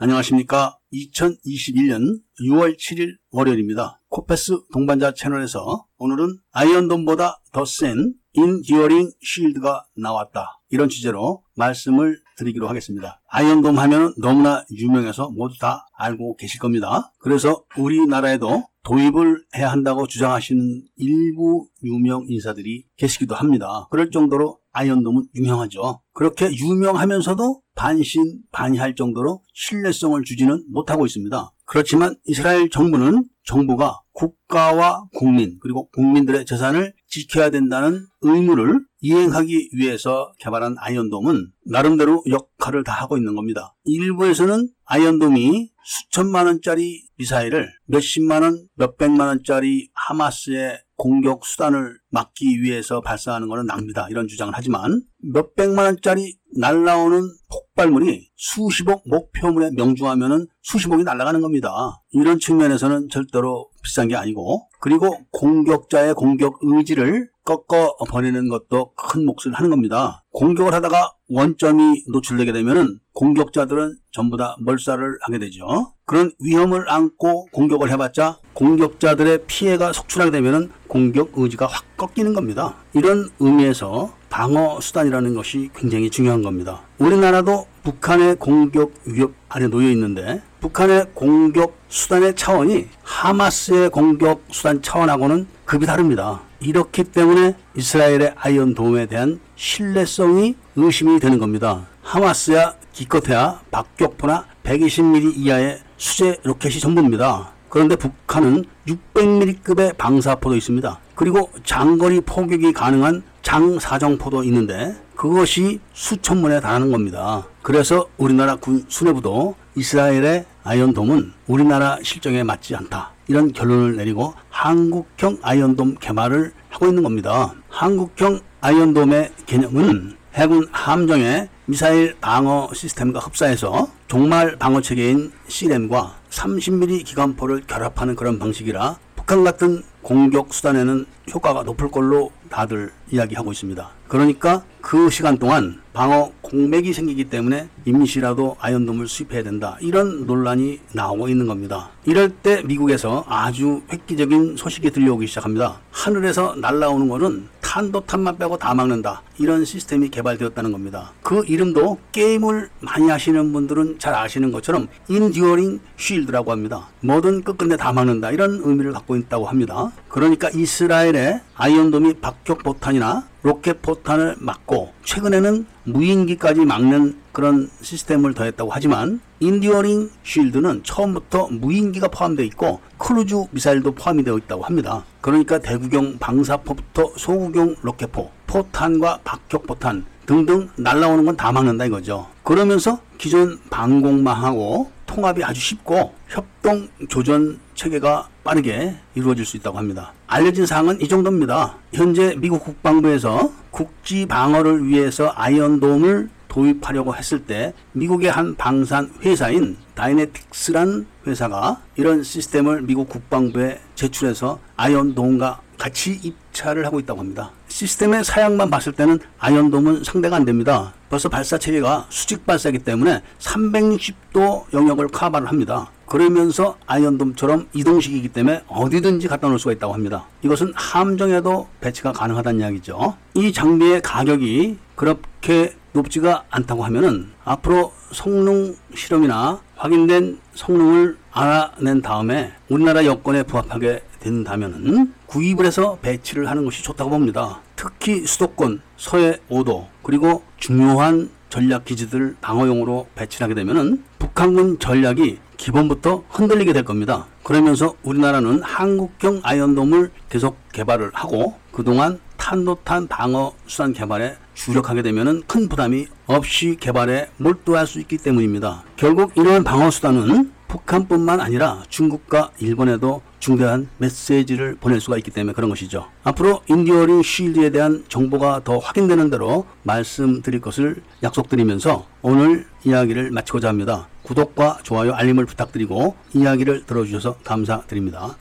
안녕하십니까. 2021년 6월 7일 월요일입니다. 코페스 동반자 채널에서 오늘은 아이언돔보다 더 센 Enduring Shield가 나왔다. 이런 주제로 말씀을 드리기로 하겠습니다. 아이언돔 하면 너무나 유명해서 모두 다 알고 계실 겁니다. 그래서 우리나라에도 도입을 해야 한다고 주장하시는 일부 유명 인사들이 계시기도 합니다. 그럴 정도로 아이언돔은 유명하죠. 그렇게 유명하면서도 반신 반의할 정도로 신뢰성을 주지는 못하고 있습니다. 그렇지만 이스라엘 정부는 정부가 국가와 국민 그리고 국민들의 재산을 지켜야 된다는 의무를 이행하기 위해서 개발한 아이언돔은 나름대로 역할을 다 하고 있는 겁니다. 일부에서는 아이언돔이 수천만 원짜리 미사일을 몇십만 원, 몇백만 원짜리 하마스의 공격 수단을 막기 위해서 발사하는 것은 낭비다 이런 주장을 하지만 몇 백만 원짜리 날라오는 폭발물이 수십억 목표물에 명중하면 수십억이 날아가는 겁니다. 이런 측면에서는 절대로 비싼 게 아니고 그리고 공격자의 공격 의지를 꺾어 버리는 것도 큰 몫을 하는 겁니다. 공격을 하다가 원점이 노출되게 되면 공격자들은 전부 다 멀살을 하게 되죠. 그런 위험을 안고 공격을 해봤자 공격자들의 피해가 속출하게 되면 공격 의지가 확 꺾이는 겁니다. 이런 의미에서 방어 수단이라는 것이 굉장히 중요한 겁니다. 우리나라도 북한의 공격 위협 아래 놓여 있는데 북한의 공격 수단의 차원이 하마스의 공격 수단 차원하고는 급이 다릅니다. 이렇기 때문에 이스라엘의 아이언돔에 대한 신뢰성이 의심이 되는 겁니다. 하마스야 기껏해야 박격포나 120mm 이하의 수제 로켓이 전부입니다. 그런데 북한은 600mm급의 방사포도 있습니다. 그리고 장거리 포격이 가능한 장사정포도 있는데 그것이 수천 문에 달하는 겁니다. 그래서 우리나라 군 수뇌부도 이스라엘의 아이언돔은 우리나라 실정에 맞지 않다. 이런 결론을 내리고 한국형 아이언돔 개발을 하고 있는 겁니다. 한국형 아이언돔의 개념은 해군 함정의 미사일 방어 시스템과 흡사해서 종말 방어 체계인 CLM과 30mm 기관포를 결합하는 그런 방식이라 북한 같은 공격 수단에는 효과가 높을 걸로 다들 이야기하고 있습니다. 그러니까 그 시간 동안 방어 공백이 생기기 때문에 임시라도 아이언돔을 수입해야 된다. 이런 논란이 나오고 있는 겁니다. 이럴 때 미국에서 아주 획기적인 소식이 들려오기 시작합니다. 하늘에서 날아오는 거는 탄도탄만 빼고 다 막는다. 이런 시스템이 개발되었다는 겁니다. 그 이름도 게임을 많이 하시는 분들은 잘 아시는 것처럼 Enduring Shield라고 합니다. 뭐든 끝끝내 다 막는다. 이런 의미를 갖고 있다고 합니다. 그러니까 이스라엘의 아이언돔이 박격 포탄이나 로켓 포탄을 막고 최근에는 무인기까지 막는 그런 시스템을 더했다고 하지만 Enduring Shield는 처음부터 무인기가 포함되어 있고 크루즈 미사일도 포함이 되어 있다고 합니다. 그러니까 대구경 방사포부터 소구경 로켓포, 포탄과 박격포탄 등등 날라오는 건 다 막는다 이거죠. 그러면서 기존 방공망하고 통합이 아주 쉽고 협동 교전 체계가 빠르게 이루어질 수 있다고 합니다. 알려진 사항은 이 정도입니다. 현재 미국 국방부에서 국지 방어를 위해서 아이언돔을 도입하려고 했을 때 미국의 한 방산 회사인 다이네틱스란 회사가 이런 시스템을 미국 국방부에 제출해서 아이언돔과 같이 입찰을 하고 있다고 합니다. 시스템의 사양만 봤을 때는 아이언돔은 상대가 안 됩니다. 벌써 발사 체계가 수직 발사이기 때문에 360도 영역을 커버를 합니다. 그러면서 아이언돔처럼 이동식이기 때문에 어디든지 갖다 놓을 수가 있다고 합니다. 이것은 함정에도 배치가 가능하다는 이야기죠. 이 장비의 가격이 그렇게 높지가 않다고 하면은 앞으로 성능 실험이나 확인된 성능을 알아낸 다음에 우리나라 여건에 부합하게 된다면은 구입을 해서 배치를 하는 것이 좋다고 봅니다. 특히 수도권, 서해 5도, 그리고 중요한 전략 기지들 방어용으로 배치하게 되면은 북한군 전략이 기본부터 흔들리게 될 겁니다. 그러면서 우리나라는 한국형 아이언돔을 계속 개발을 하고 그동안 탄도탄 방어 수단 개발에 주력하게 되면 큰 부담이 없이 개발에 몰두할 수 있기 때문입니다. 결국 이러한 방어 수단은 북한뿐만 아니라 중국과 일본에도 중대한 메시지를 보낼 수가 있기 때문에 그런 것이죠. 앞으로 Enduring Shield에 대한 정보가 더 확인되는 대로 말씀드릴 것을 약속드리면서 오늘 이야기를 마치고자 합니다. 구독과 좋아요, 알림을 부탁드리고 이야기를 들어주셔서 감사드립니다.